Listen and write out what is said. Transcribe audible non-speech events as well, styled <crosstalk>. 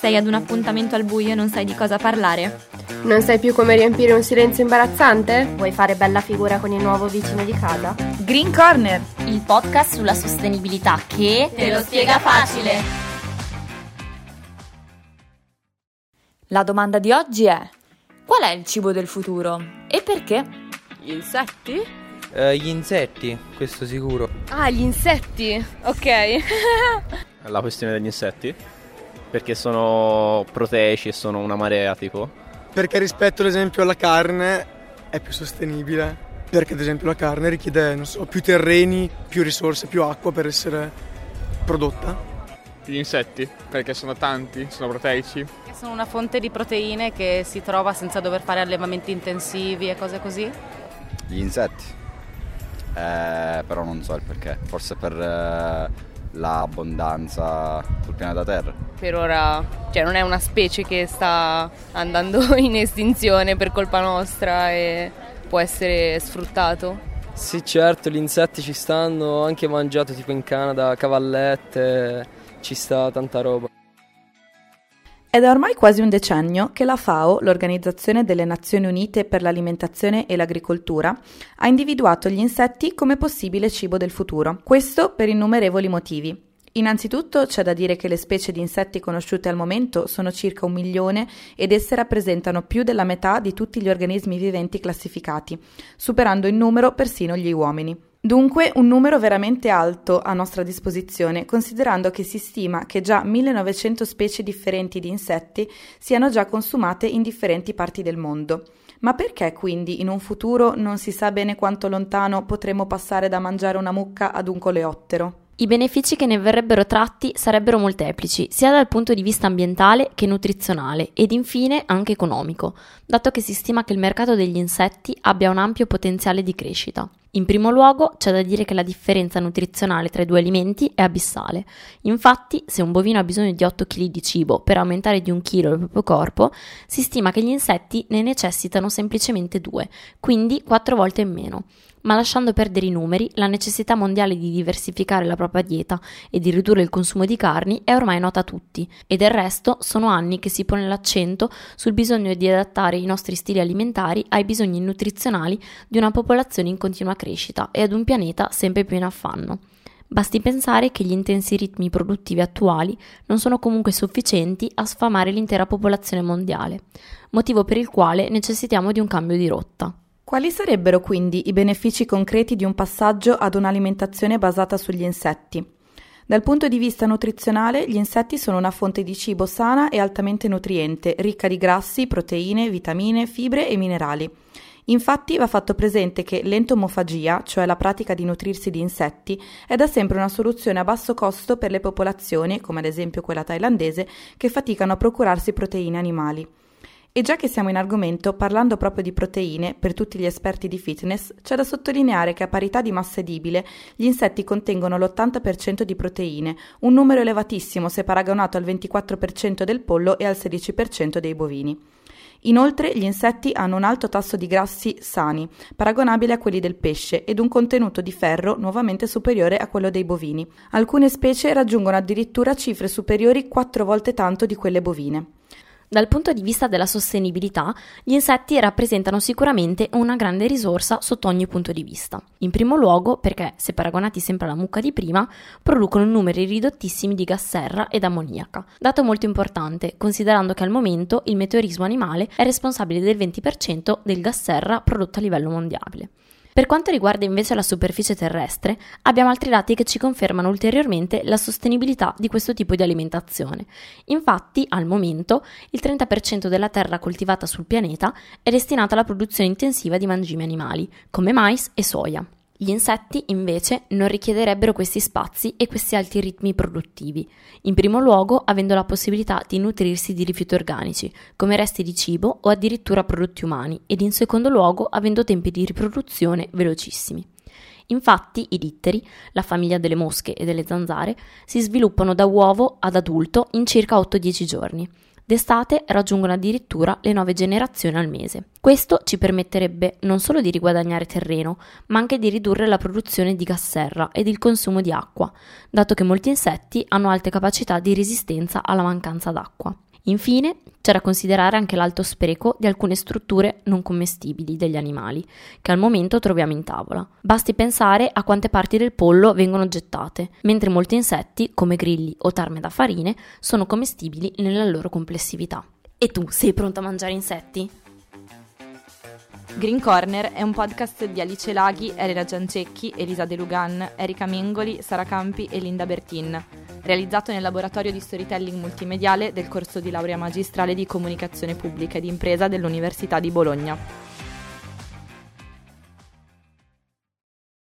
Sei ad un appuntamento al buio e non sai di cosa parlare? Non sai più come riempire un silenzio imbarazzante? Vuoi fare bella figura con il nuovo vicino di casa? Green Corner, il podcast sulla sostenibilità che te lo spiega facile. La domanda di oggi è: qual è il cibo del futuro e perché? Gli insetti? Uh, gli insetti, questo sicuro. Ah, gli insetti, ok. <laughs> La questione degli insetti? Perché sono proteici e sono una marea tipo? Perché rispetto ad esempio alla carne è più sostenibile. Perché ad esempio la carne richiede, so, più terreni, più risorse, più acqua per essere prodotta. Gli insetti, perché sono tanti, sono proteici. Sono una fonte di proteine che si trova senza dover fare allevamenti intensivi e cose così. Gli insetti, eh, però non so il perché, forse per... Eh l'abbondanza sul pianeta Terra. Per ora, cioè non è una specie che sta andando <laughs> in estinzione per colpa nostra e può essere sfruttato. Sì, certo, gli insetti ci stanno, anche mangiato tipo in Canada, cavallette, ci sta tanta roba. È ormai quasi un decennio che la FAO, l'Organizzazione delle Nazioni Unite per l'Alimentazione e l'Agricoltura, ha individuato gli insetti come possibile cibo del futuro. Questo per innumerevoli motivi. Innanzitutto c'è da dire che le specie di insetti conosciute al momento sono circa un milione ed esse rappresentano più della metà di tutti gli organismi viventi classificati, superando in numero persino gli uomini. Dunque un numero veramente alto a nostra disposizione, considerando che si stima che già 1900 specie differenti di insetti siano già consumate in differenti parti del mondo. Ma perché quindi in un futuro non si sa bene quanto lontano potremo passare da mangiare una mucca ad un coleottero? I benefici che ne verrebbero tratti sarebbero molteplici, sia dal punto di vista ambientale che nutrizionale ed infine anche economico, dato che si stima che il mercato degli insetti abbia un ampio potenziale di crescita. In primo luogo c'è da dire che la differenza nutrizionale tra i due alimenti è abissale. Infatti, se un bovino ha bisogno di 8 kg di cibo per aumentare di un chilo il proprio corpo, si stima che gli insetti ne necessitano semplicemente 2, quindi 4 volte in meno ma lasciando perdere i numeri, la necessità mondiale di diversificare la propria dieta e di ridurre il consumo di carni è ormai nota a tutti, e del resto sono anni che si pone l'accento sul bisogno di adattare i nostri stili alimentari ai bisogni nutrizionali di una popolazione in continua crescita e ad un pianeta sempre più in affanno. Basti pensare che gli intensi ritmi produttivi attuali non sono comunque sufficienti a sfamare l'intera popolazione mondiale, motivo per il quale necessitiamo di un cambio di rotta. Quali sarebbero quindi i benefici concreti di un passaggio ad un'alimentazione basata sugli insetti? Dal punto di vista nutrizionale, gli insetti sono una fonte di cibo sana e altamente nutriente, ricca di grassi, proteine, vitamine, fibre e minerali. Infatti va fatto presente che l'entomofagia, cioè la pratica di nutrirsi di insetti, è da sempre una soluzione a basso costo per le popolazioni, come ad esempio quella thailandese, che faticano a procurarsi proteine animali. E già che siamo in argomento, parlando proprio di proteine, per tutti gli esperti di fitness, c'è da sottolineare che a parità di massa edibile gli insetti contengono l'80% di proteine, un numero elevatissimo se paragonato al 24% del pollo e al 16% dei bovini. Inoltre gli insetti hanno un alto tasso di grassi sani, paragonabile a quelli del pesce, ed un contenuto di ferro nuovamente superiore a quello dei bovini. Alcune specie raggiungono addirittura cifre superiori quattro volte tanto di quelle bovine. Dal punto di vista della sostenibilità, gli insetti rappresentano sicuramente una grande risorsa sotto ogni punto di vista. In primo luogo perché, se paragonati sempre alla mucca di prima, producono numeri ridottissimi di gas serra ed ammoniaca, dato molto importante, considerando che al momento il meteorismo animale è responsabile del 20% del gas serra prodotto a livello mondiale. Per quanto riguarda invece la superficie terrestre, abbiamo altri dati che ci confermano ulteriormente la sostenibilità di questo tipo di alimentazione. Infatti, al momento, il 30% della terra coltivata sul pianeta è destinata alla produzione intensiva di mangimi animali, come mais e soia. Gli insetti, invece, non richiederebbero questi spazi e questi alti ritmi produttivi, in primo luogo avendo la possibilità di nutrirsi di rifiuti organici, come resti di cibo o addirittura prodotti umani, ed in secondo luogo avendo tempi di riproduzione velocissimi. Infatti i ditteri, la famiglia delle mosche e delle zanzare, si sviluppano da uovo ad adulto in circa 8-10 giorni D'estate raggiungono addirittura le nuove generazioni al mese. Questo ci permetterebbe non solo di riguadagnare terreno, ma anche di ridurre la produzione di gas serra ed il consumo di acqua, dato che molti insetti hanno alte capacità di resistenza alla mancanza d'acqua. Infine, c'è da considerare anche l'alto spreco di alcune strutture non commestibili degli animali, che al momento troviamo in tavola. Basti pensare a quante parti del pollo vengono gettate, mentre molti insetti, come grilli o tarme da farine, sono commestibili nella loro complessività. E tu sei pronto a mangiare insetti? Green Corner è un podcast di Alice Laghi, Elena Giancecchi, Elisa De Lugan, Erika Mengoli, Sara Campi e Linda Bertin, realizzato nel laboratorio di storytelling multimediale del corso di laurea magistrale di comunicazione pubblica ed impresa dell'Università di Bologna.